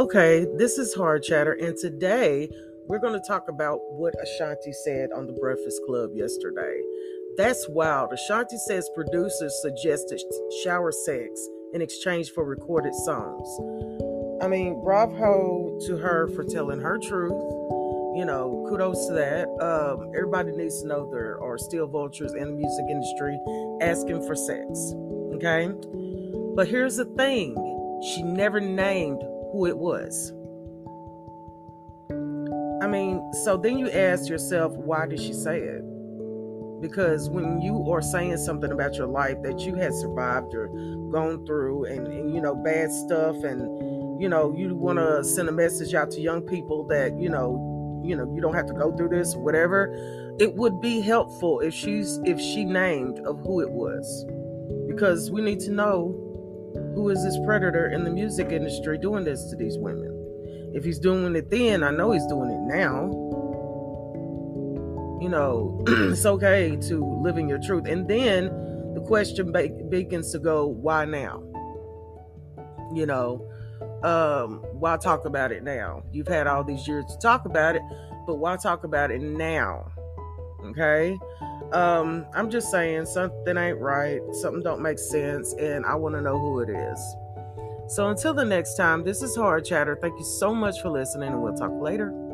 Okay, this is Hard Chatter, and today we're going to talk about what Ashanti said on the Breakfast Club yesterday. That's wild. Ashanti says producers suggested shower sex in exchange for recorded songs. I mean, bravo to her for telling her truth. You know, kudos to that. Um, everybody needs to know there are still vultures in the music industry asking for sex. Okay? But here's the thing she never named who it was. I mean, so then you ask yourself, why did she say it? Because when you are saying something about your life that you had survived or gone through and, and you know, bad stuff and you know, you want to send a message out to young people that, you know, you know, you don't have to go through this, whatever. It would be helpful if she's if she named of who it was. Because we need to know who is this predator in the music industry doing this to these women? If he's doing it then, I know he's doing it now. You know, it's okay to live in your truth. And then the question begins to go, why now? You know, um, why talk about it now? You've had all these years to talk about it, but why talk about it now? Okay. Um, I'm just saying something ain't right, something don't make sense, and I want to know who it is. So until the next time, this is Hard Chatter. Thank you so much for listening, and we'll talk later.